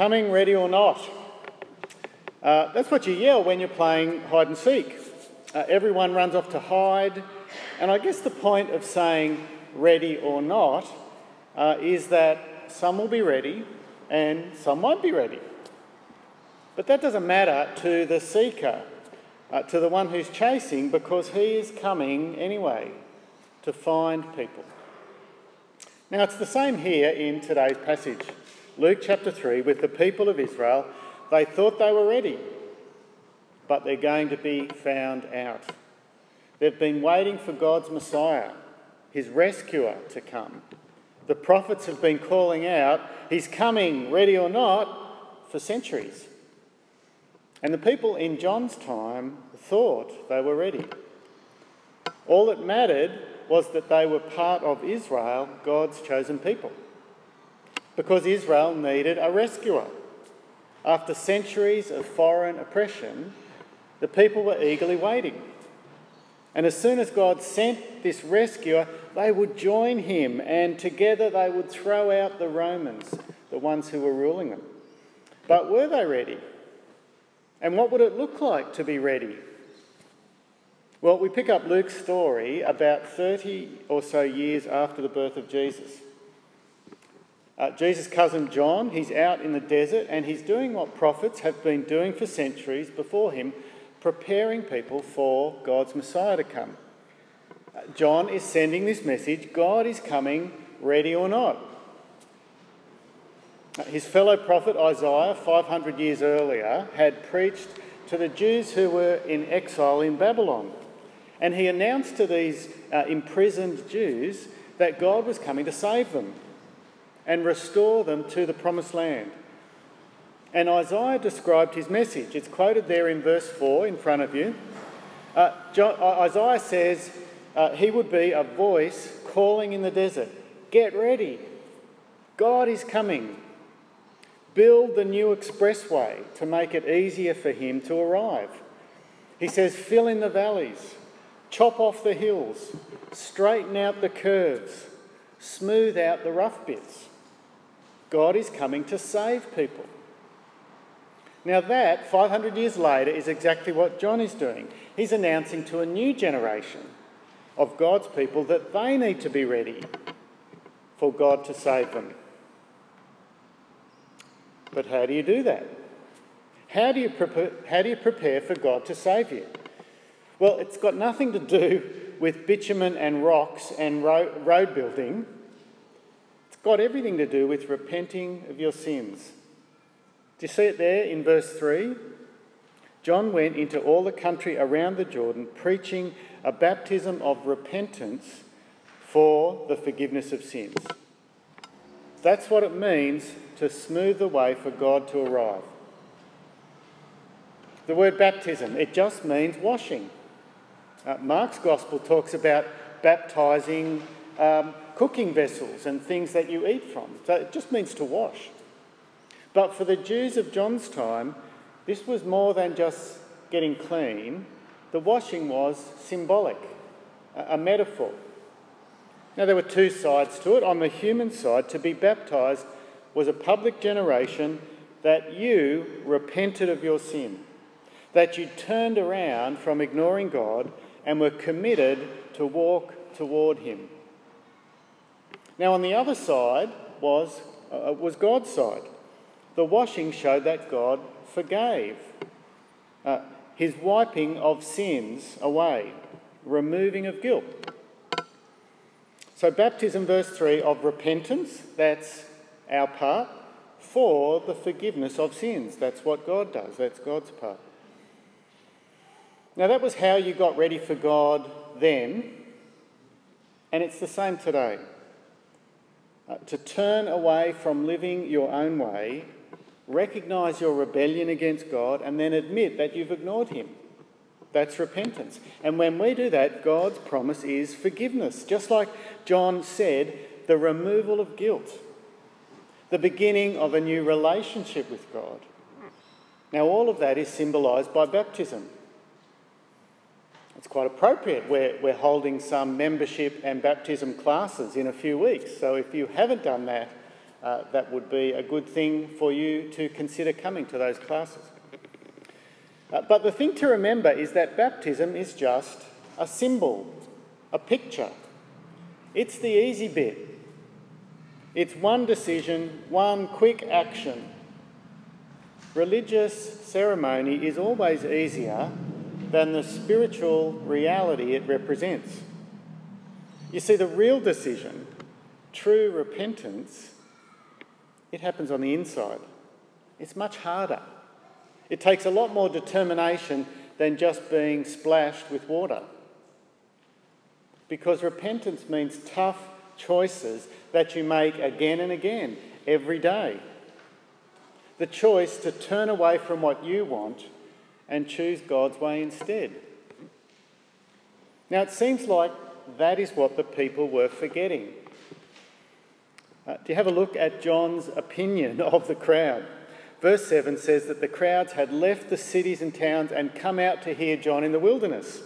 Coming, ready or not. Uh, that's what you yell when you're playing hide and seek. Uh, everyone runs off to hide, and I guess the point of saying ready or not uh, is that some will be ready and some won't be ready. But that doesn't matter to the seeker, uh, to the one who's chasing, because he is coming anyway to find people. Now, it's the same here in today's passage. Luke chapter 3, with the people of Israel, they thought they were ready, but they're going to be found out. They've been waiting for God's Messiah, his rescuer, to come. The prophets have been calling out, He's coming, ready or not, for centuries. And the people in John's time thought they were ready. All that mattered was that they were part of Israel, God's chosen people. Because Israel needed a rescuer. After centuries of foreign oppression, the people were eagerly waiting. And as soon as God sent this rescuer, they would join him and together they would throw out the Romans, the ones who were ruling them. But were they ready? And what would it look like to be ready? Well, we pick up Luke's story about 30 or so years after the birth of Jesus. Uh, Jesus' cousin John, he's out in the desert and he's doing what prophets have been doing for centuries before him, preparing people for God's Messiah to come. Uh, John is sending this message God is coming, ready or not. Uh, his fellow prophet Isaiah, 500 years earlier, had preached to the Jews who were in exile in Babylon. And he announced to these uh, imprisoned Jews that God was coming to save them and restore them to the promised land. And Isaiah described his message. It's quoted there in verse 4 in front of you. Uh, Isaiah says uh, he would be a voice calling in the desert Get ready, God is coming. Build the new expressway to make it easier for him to arrive. He says, Fill in the valleys, Chop off the hills, straighten out the curves, smooth out the rough bits. God is coming to save people. Now, that, 500 years later, is exactly what John is doing. He's announcing to a new generation of God's people that they need to be ready for God to save them. But how do you do that? How do you prepare, how do you prepare for God to save you? Well, it's got nothing to do with bitumen and rocks and road building. Got everything to do with repenting of your sins. Do you see it there in verse 3? John went into all the country around the Jordan preaching a baptism of repentance for the forgiveness of sins. That's what it means to smooth the way for God to arrive. The word baptism, it just means washing. Uh, Mark's Gospel talks about baptising um, cooking vessels and things that you eat from. So it just means to wash. But for the Jews of John's time, this was more than just getting clean. The washing was symbolic, a, a metaphor. Now, there were two sides to it. On the human side, to be baptised was a public generation that you repented of your sin, that you turned around from ignoring God and were committed to walk toward him. Now, on the other side was, uh, was God's side. The washing showed that God forgave, uh, his wiping of sins away, removing of guilt. So, baptism, verse 3, of repentance, that's our part, for the forgiveness of sins. That's what God does, that's God's part. Now, that was how you got ready for God then, and it's the same today. Uh, to turn away from living your own way, recognise your rebellion against God, and then admit that you've ignored Him. That's repentance. And when we do that, God's promise is forgiveness. Just like John said, the removal of guilt, the beginning of a new relationship with God. Now, all of that is symbolised by baptism. It's quite appropriate. We're, we're holding some membership and baptism classes in a few weeks. So if you haven't done that, uh, that would be a good thing for you to consider coming to those classes. Uh, but the thing to remember is that baptism is just a symbol, a picture. It's the easy bit. It's one decision, one quick action. Religious ceremony is always easier than the spiritual reality it represents. You see, the real decision, true repentance, it happens on the inside. It's much harder. It takes a lot more determination than just being splashed with water. Because repentance means tough choices that you make again and again, every day. The choice to turn away from what you want and choose God's way instead. Now, it seems like that is what the people were forgetting. Uh, do you have a look at John's opinion of the crowd? Verse 7 says that the crowds had left the cities and towns and come out to hear John in the wilderness.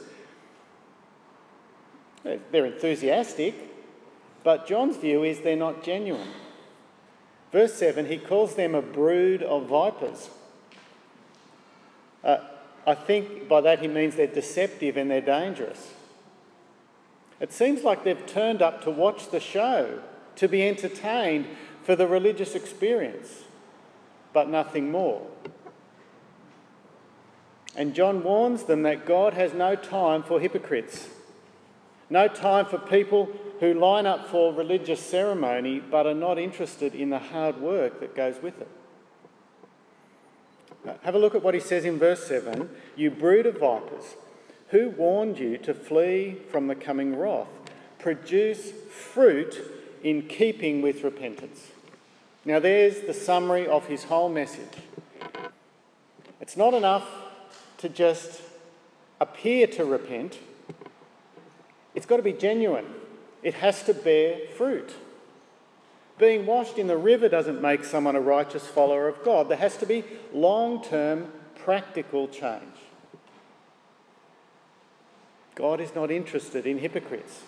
They're enthusiastic, but John's view is they're not genuine. Verse 7, he calls them a brood of vipers. Uh, I think by that he means they're deceptive and they're dangerous. It seems like they've turned up to watch the show, to be entertained for the religious experience, but nothing more. And John warns them that God has no time for hypocrites, no time for people who line up for religious ceremony but are not interested in the hard work that goes with it. Have a look at what he says in verse 7 You brood of vipers, who warned you to flee from the coming wrath? Produce fruit in keeping with repentance. Now, there's the summary of his whole message. It's not enough to just appear to repent, it's got to be genuine. It has to bear fruit. Being washed in the river doesn't make someone a righteous follower of God. There has to be long term practical change. God is not interested in hypocrites.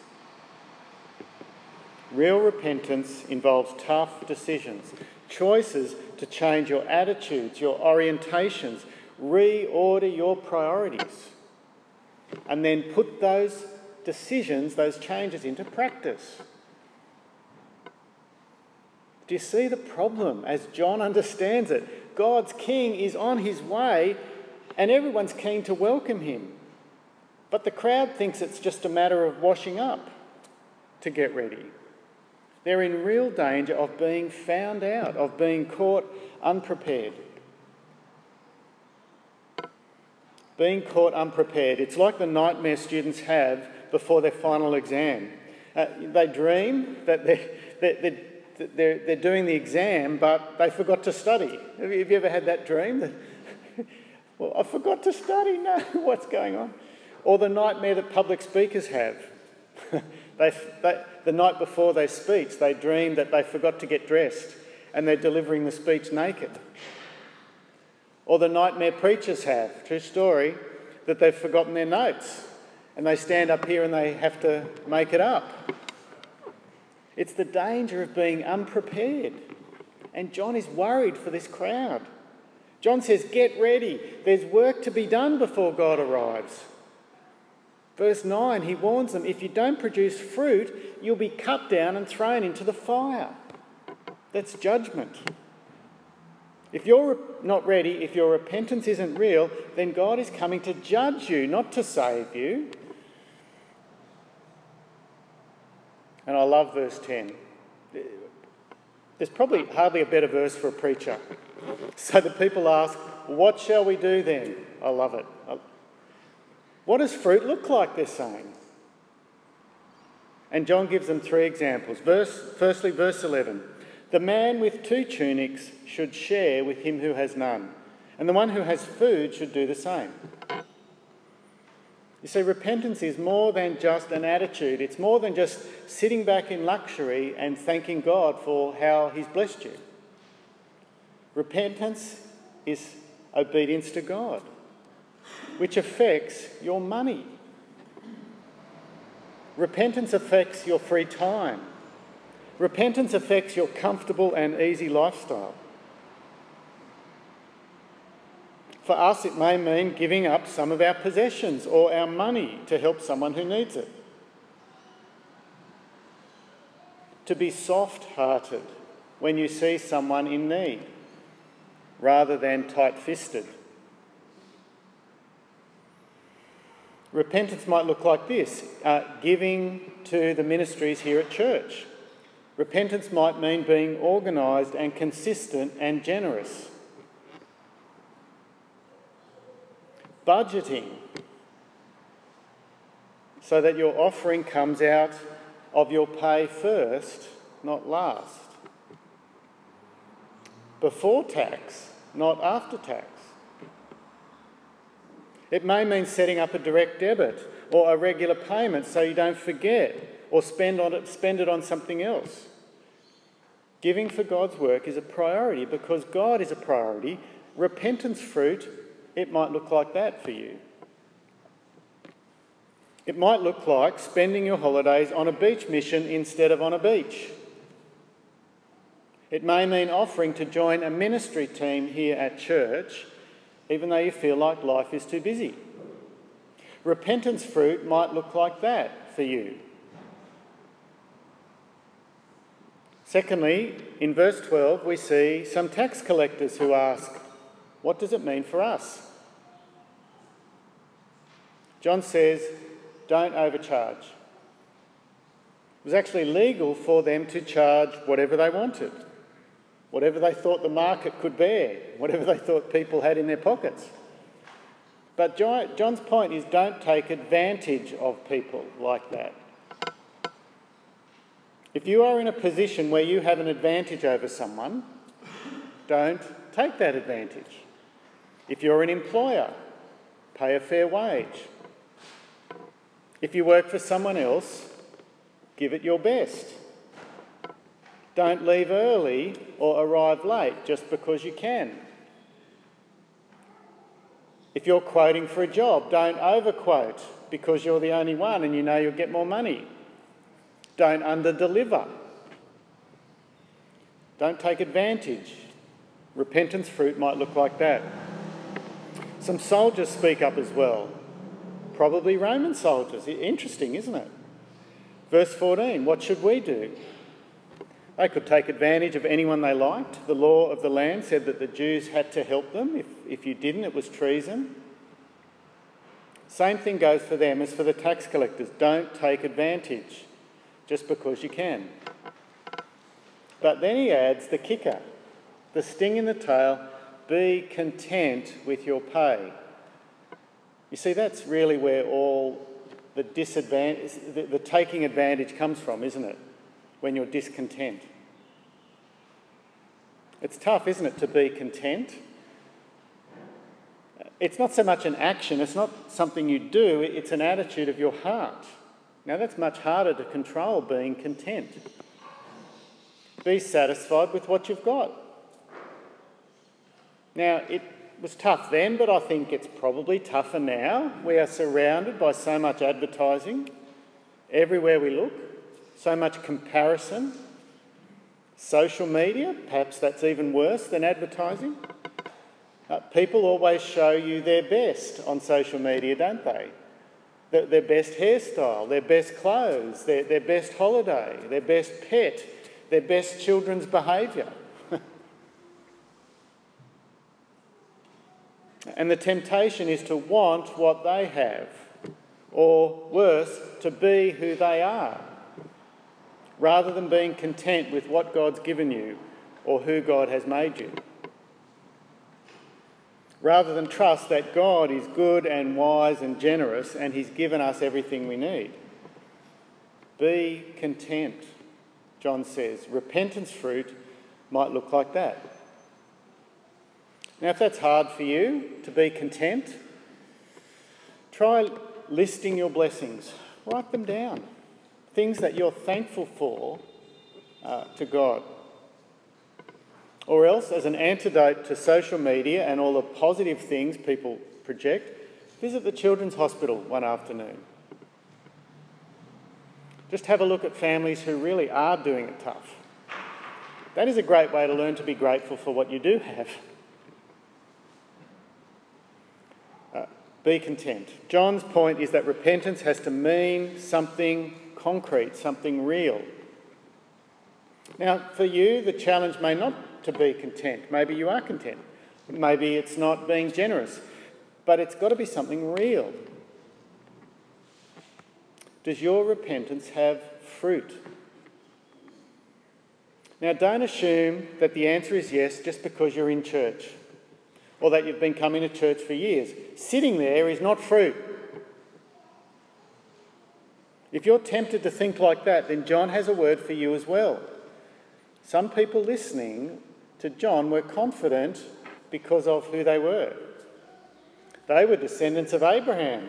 Real repentance involves tough decisions, choices to change your attitudes, your orientations, reorder your priorities, and then put those decisions, those changes into practice. Do you see the problem as John understands it? God's king is on his way and everyone's keen to welcome him. But the crowd thinks it's just a matter of washing up to get ready. They're in real danger of being found out, of being caught unprepared. Being caught unprepared. It's like the nightmare students have before their final exam. Uh, they dream that they're, they're, they're, they're doing the exam, but they forgot to study. Have you, have you ever had that dream? well, I forgot to study. No, what's going on? Or the nightmare that public speakers have. they, they, the night before their speech, they dream that they forgot to get dressed and they're delivering the speech naked. Or the nightmare preachers have, true story, that they've forgotten their notes and they stand up here and they have to make it up. It's the danger of being unprepared. And John is worried for this crowd. John says, Get ready. There's work to be done before God arrives. Verse 9, he warns them if you don't produce fruit, you'll be cut down and thrown into the fire. That's judgment. If you're not ready, if your repentance isn't real, then God is coming to judge you, not to save you. And I love verse 10. There's probably hardly a better verse for a preacher. So the people ask, What shall we do then? I love it. What does fruit look like? They're saying. And John gives them three examples. Verse, firstly, verse 11 The man with two tunics should share with him who has none, and the one who has food should do the same. You see, repentance is more than just an attitude, it's more than just sitting back in luxury and thanking God for how He's blessed you. Repentance is obedience to God, which affects your money. Repentance affects your free time. Repentance affects your comfortable and easy lifestyle. For us, it may mean giving up some of our possessions or our money to help someone who needs it. To be soft hearted when you see someone in need rather than tight fisted. Repentance might look like this uh, giving to the ministries here at church. Repentance might mean being organised and consistent and generous. Budgeting so that your offering comes out of your pay first, not last. Before tax, not after tax. It may mean setting up a direct debit or a regular payment so you don't forget or spend, on it, spend it on something else. Giving for God's work is a priority because God is a priority. Repentance fruit, it might look like that for you. It might look like spending your holidays on a beach mission instead of on a beach. It may mean offering to join a ministry team here at church, even though you feel like life is too busy. Repentance fruit might look like that for you. Secondly, in verse 12, we see some tax collectors who ask, What does it mean for us? John says, Don't overcharge. It was actually legal for them to charge whatever they wanted, whatever they thought the market could bear, whatever they thought people had in their pockets. But John's point is don't take advantage of people like that. If you are in a position where you have an advantage over someone, don't take that advantage. If you're an employer, pay a fair wage. If you work for someone else, give it your best. Don't leave early or arrive late just because you can. If you're quoting for a job, don't overquote because you're the only one and you know you'll get more money. Don't underdeliver. Don't take advantage. Repentance fruit might look like that. Some soldiers speak up as well. Probably Roman soldiers. Interesting, isn't it? Verse 14 What should we do? They could take advantage of anyone they liked. The law of the land said that the Jews had to help them. If, if you didn't, it was treason. Same thing goes for them as for the tax collectors. Don't take advantage just because you can. But then he adds the kicker, the sting in the tail be content with your pay. You see, that's really where all the disadvantage, the, the taking advantage comes from, isn't it? When you're discontent. It's tough, isn't it, to be content? It's not so much an action, it's not something you do, it's an attitude of your heart. Now, that's much harder to control being content. Be satisfied with what you've got. Now, it was tough then, but I think it's probably tougher now. We are surrounded by so much advertising everywhere we look, so much comparison. Social media, perhaps that's even worse than advertising. Uh, people always show you their best on social media, don't they? their, their best hairstyle, their best clothes, their, their best holiday, their best pet, their best children's behaviour. And the temptation is to want what they have, or worse, to be who they are, rather than being content with what God's given you or who God has made you rather than trust that God is good and wise and generous and He's given us everything we need. Be content, John says. Repentance fruit might look like that. Now, if that's hard for you to be content, try listing your blessings. Write them down. Things that you're thankful for uh, to God. Or else, as an antidote to social media and all the positive things people project, visit the Children's Hospital one afternoon. Just have a look at families who really are doing it tough. That is a great way to learn to be grateful for what you do have. Be content. John's point is that repentance has to mean something concrete, something real. Now, for you, the challenge may not to be content. Maybe you are content. Maybe it's not being generous. But it's got to be something real. Does your repentance have fruit? Now, don't assume that the answer is yes just because you're in church or that you've been coming to church for years. Sitting there is not fruit. If you're tempted to think like that, then John has a word for you as well. Some people listening to John were confident because of who they were. They were descendants of Abraham.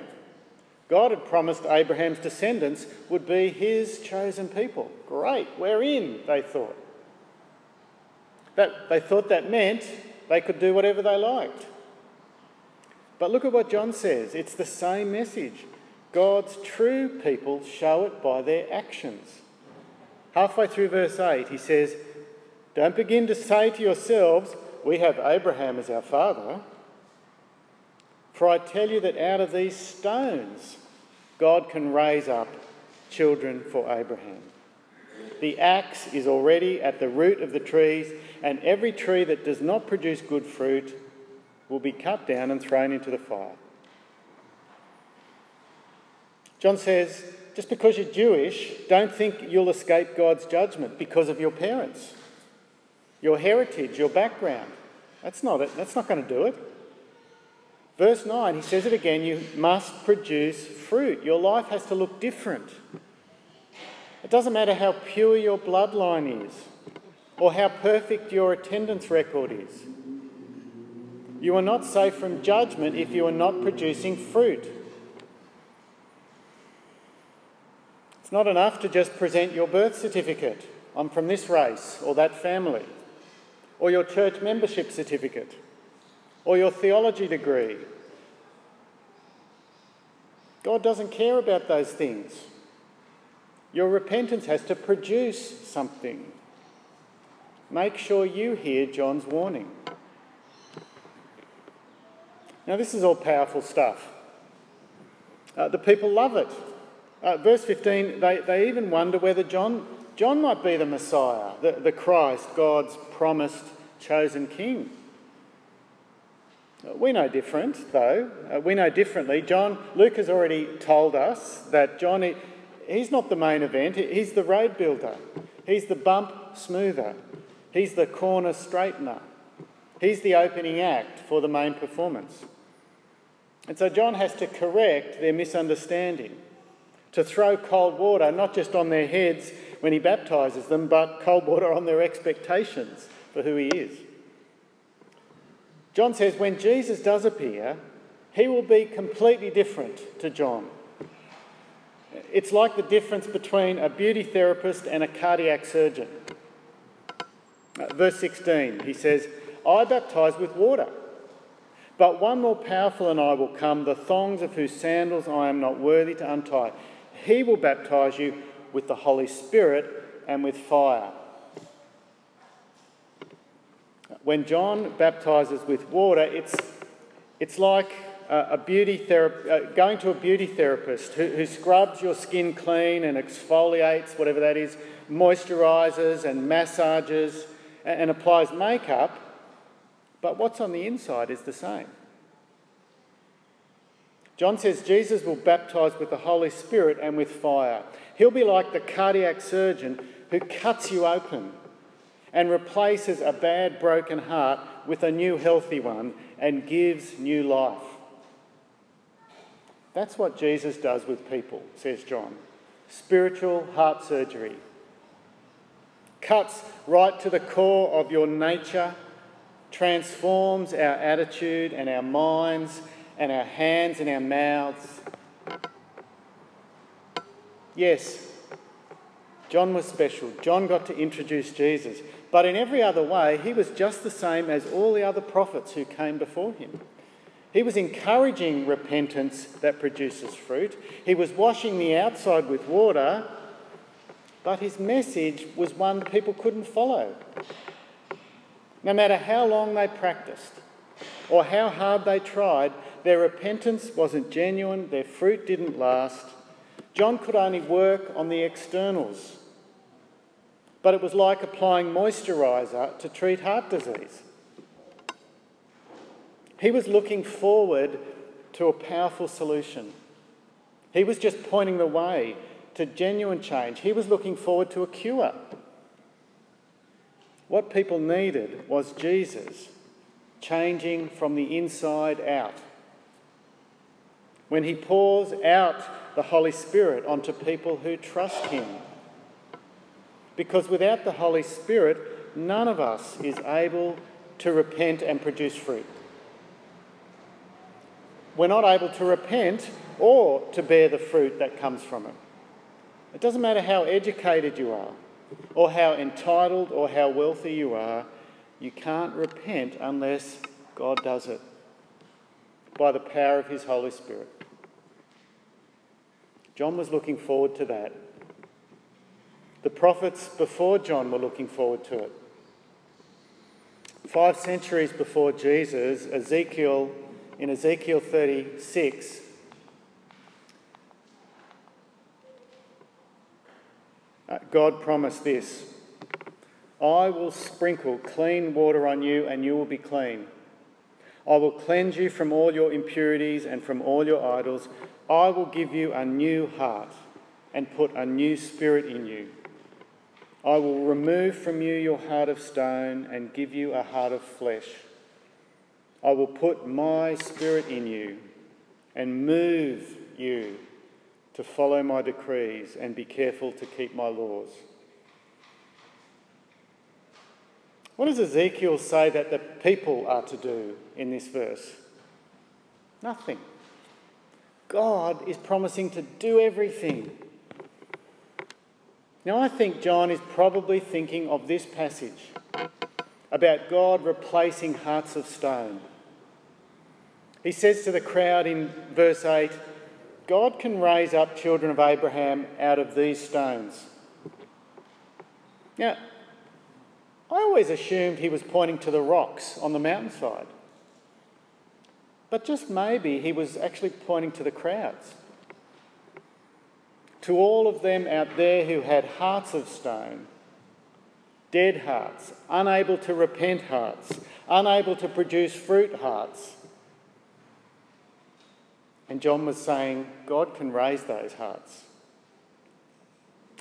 God had promised Abraham's descendants would be his chosen people. Great, we're in, they thought. That, they thought that meant they could do whatever they liked. But look at what John says it's the same message. God's true people show it by their actions. Halfway through verse 8, he says, Don't begin to say to yourselves, We have Abraham as our father. For I tell you that out of these stones, God can raise up children for Abraham. The axe is already at the root of the trees, and every tree that does not produce good fruit will be cut down and thrown into the fire. John says, just because you're Jewish, don't think you'll escape God's judgment because of your parents, your heritage, your background. That's not it. That's not going to do it. Verse 9, he says it again you must produce fruit. Your life has to look different. It doesn't matter how pure your bloodline is or how perfect your attendance record is. You are not safe from judgment if you are not producing fruit. It's not enough to just present your birth certificate. I'm from this race or that family, or your church membership certificate, or your theology degree. God doesn't care about those things. Your repentance has to produce something. Make sure you hear John's warning. Now, this is all powerful stuff. Uh, the people love it. Uh, verse 15, they, they even wonder whether John, John might be the Messiah, the, the Christ, God's promised chosen king. Uh, we know different, though. Uh, we know differently. John, Luke has already told us that John he's not the main event, he's the road builder, he's the bump smoother, he's the corner straightener, he's the opening act for the main performance. And so John has to correct their misunderstanding, to throw cold water not just on their heads when he baptizes them, but cold water on their expectations for who he is. John says when Jesus does appear, he will be completely different to John. It's like the difference between a beauty therapist and a cardiac surgeon. Uh, verse 16, he says, I baptize with water, but one more powerful than I will come, the thongs of whose sandals I am not worthy to untie. He will baptize you with the Holy Spirit and with fire. When John baptizes with water, it's, it's like a beauty therapist, uh, going to a beauty therapist who, who scrubs your skin clean and exfoliates, whatever that is, moisturizes and massages and, applies makeup, but what's on the inside is the same. John says Jesus will baptize with the Holy Spirit and with fire. He'll be like the cardiac surgeon who cuts you open and replaces a bad, broken heart with a new, healthy one and gives new life. That's what Jesus does with people, says John. Spiritual heart surgery. Cuts right to the core of your nature, transforms our attitude and our minds and our hands and our mouths. Yes, John was special. John got to introduce Jesus. But in every other way, he was just the same as all the other prophets who came before him. He was encouraging repentance that produces fruit. He was washing the outside with water, but his message was one people couldn't follow. No matter how long they practiced or how hard they tried, their repentance wasn't genuine, their fruit didn't last. John could only work on the externals. But it was like applying moisturiser to treat heart disease. He was looking forward to a powerful solution. He was just pointing the way to genuine change. He was looking forward to a cure. What people needed was Jesus changing from the inside out. When he pours out the Holy Spirit onto people who trust him. Because without the Holy Spirit, none of us is able to repent and produce fruit. We're not able to repent or to bear the fruit that comes from it. It doesn't matter how educated you are, or how entitled or how wealthy you are, you can't repent unless God does it by the power of His Holy Spirit. John was looking forward to that. The prophets before John were looking forward to it. Five centuries before Jesus, Ezekiel, in Ezekiel 36, Uh, God promised this I will sprinkle clean water on you, and you will be clean. I will cleanse you from all your impurities and from all your idols. I will give you a new heart and put a new spirit in you. I will remove from you your heart of stone and give you a heart of flesh. I will put my spirit in you and move you to follow my decrees and be careful to keep my laws. What does Ezekiel say that the people are to do in this verse? Nothing. God is promising to do everything. Now, I think John is probably thinking of this passage about God replacing hearts of stone. He says to the crowd in verse 8, God can raise up children of Abraham out of these stones. Now, I always assumed he was pointing to the rocks on the mountainside. But just maybe he was actually pointing to the crowds. To all of them out there who had hearts of stone, dead hearts, unable to repent hearts, unable to produce fruit hearts, and John was saying, God can raise those hearts.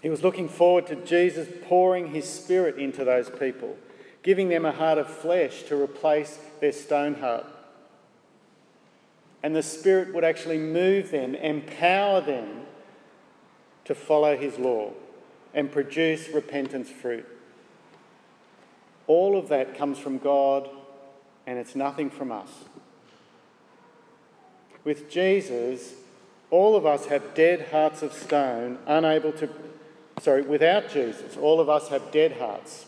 He was looking forward to Jesus pouring his spirit into those people, giving them a heart of flesh to replace their stone heart. And the Spirit would actually move them, empower them to follow his law and produce repentance fruit. All of that comes from God, and it's nothing from us. With Jesus, all of us have dead hearts of stone, unable to, sorry, without Jesus, all of us have dead hearts,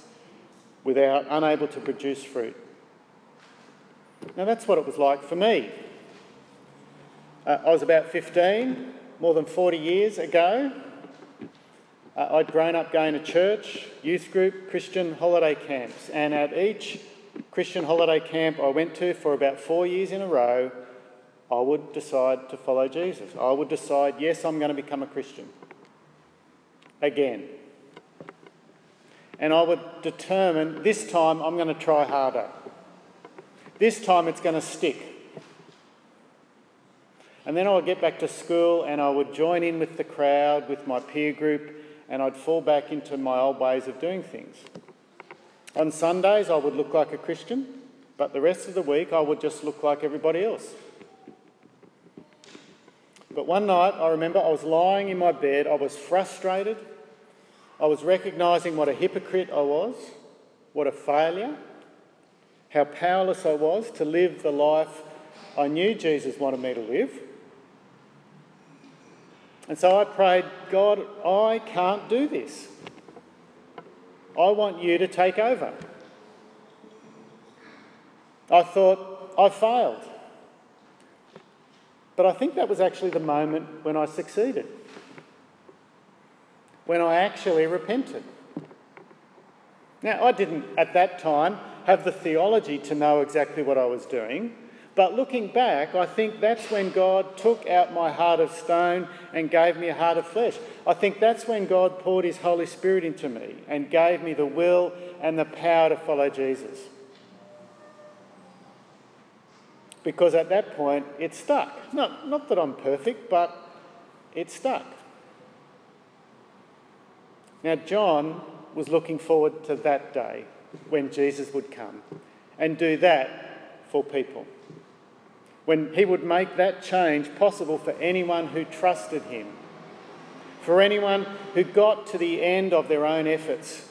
without, unable to produce fruit. Now that's what it was like for me. Uh, I was about 15, more than 40 years ago. Uh, I'd grown up going to church, youth group, Christian holiday camps, and at each Christian holiday camp I went to for about four years in a row, I would decide to follow Jesus. I would decide, yes, I'm going to become a Christian. Again. And I would determine this time I'm going to try harder. This time it's going to stick. And then I would get back to school and I would join in with the crowd, with my peer group, and I'd fall back into my old ways of doing things. On Sundays, I would look like a Christian, but the rest of the week, I would just look like everybody else. But one night, I remember I was lying in my bed, I was frustrated, I was recognising what a hypocrite I was, what a failure, how powerless I was to live the life I knew Jesus wanted me to live. And so I prayed, God, I can't do this. I want you to take over. I thought, I failed. But I think that was actually the moment when I succeeded. when I actually repented. Now, I didn't at that time have the theology to know exactly what I was doing, but looking back, I think that's when God took out my heart of stone and gave me a heart of flesh. I think that's when God poured His Holy Spirit into me and gave me the will and the power to follow Jesus. Because at that point, it stuck. Not, not that I'm perfect, but it stuck. Now, John was looking forward to that day when Jesus would come and do that for people. When he would make that change possible for anyone who trusted him, for anyone who got to the end of their own efforts,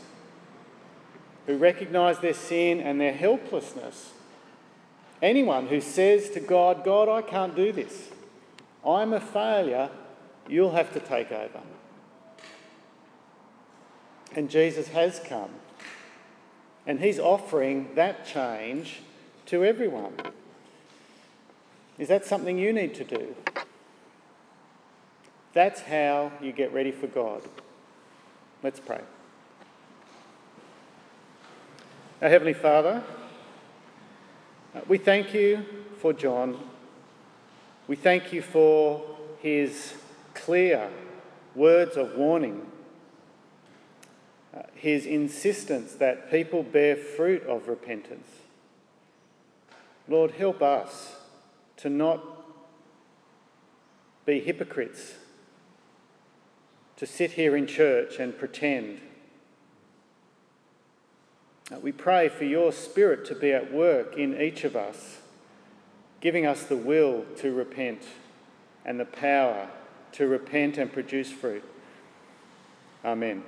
who recognised their sin and their helplessness. Anyone who says to God, God, I can't do this. I'm a failure. You'll have to take over. And Jesus has come. And he's offering that change to everyone. Is that something you need to do? That's how you get ready for God. Let's pray. Our Heavenly Father, we thank you for John. We thank you for his clear words of warning uh, his insistence that people bear fruit of repentance. Lord, help us to not be hypocrites, to sit here in church and pretend. We pray for your Spirit to be at work in each of us, giving us the will to repent and the power to repent and produce fruit. Amen.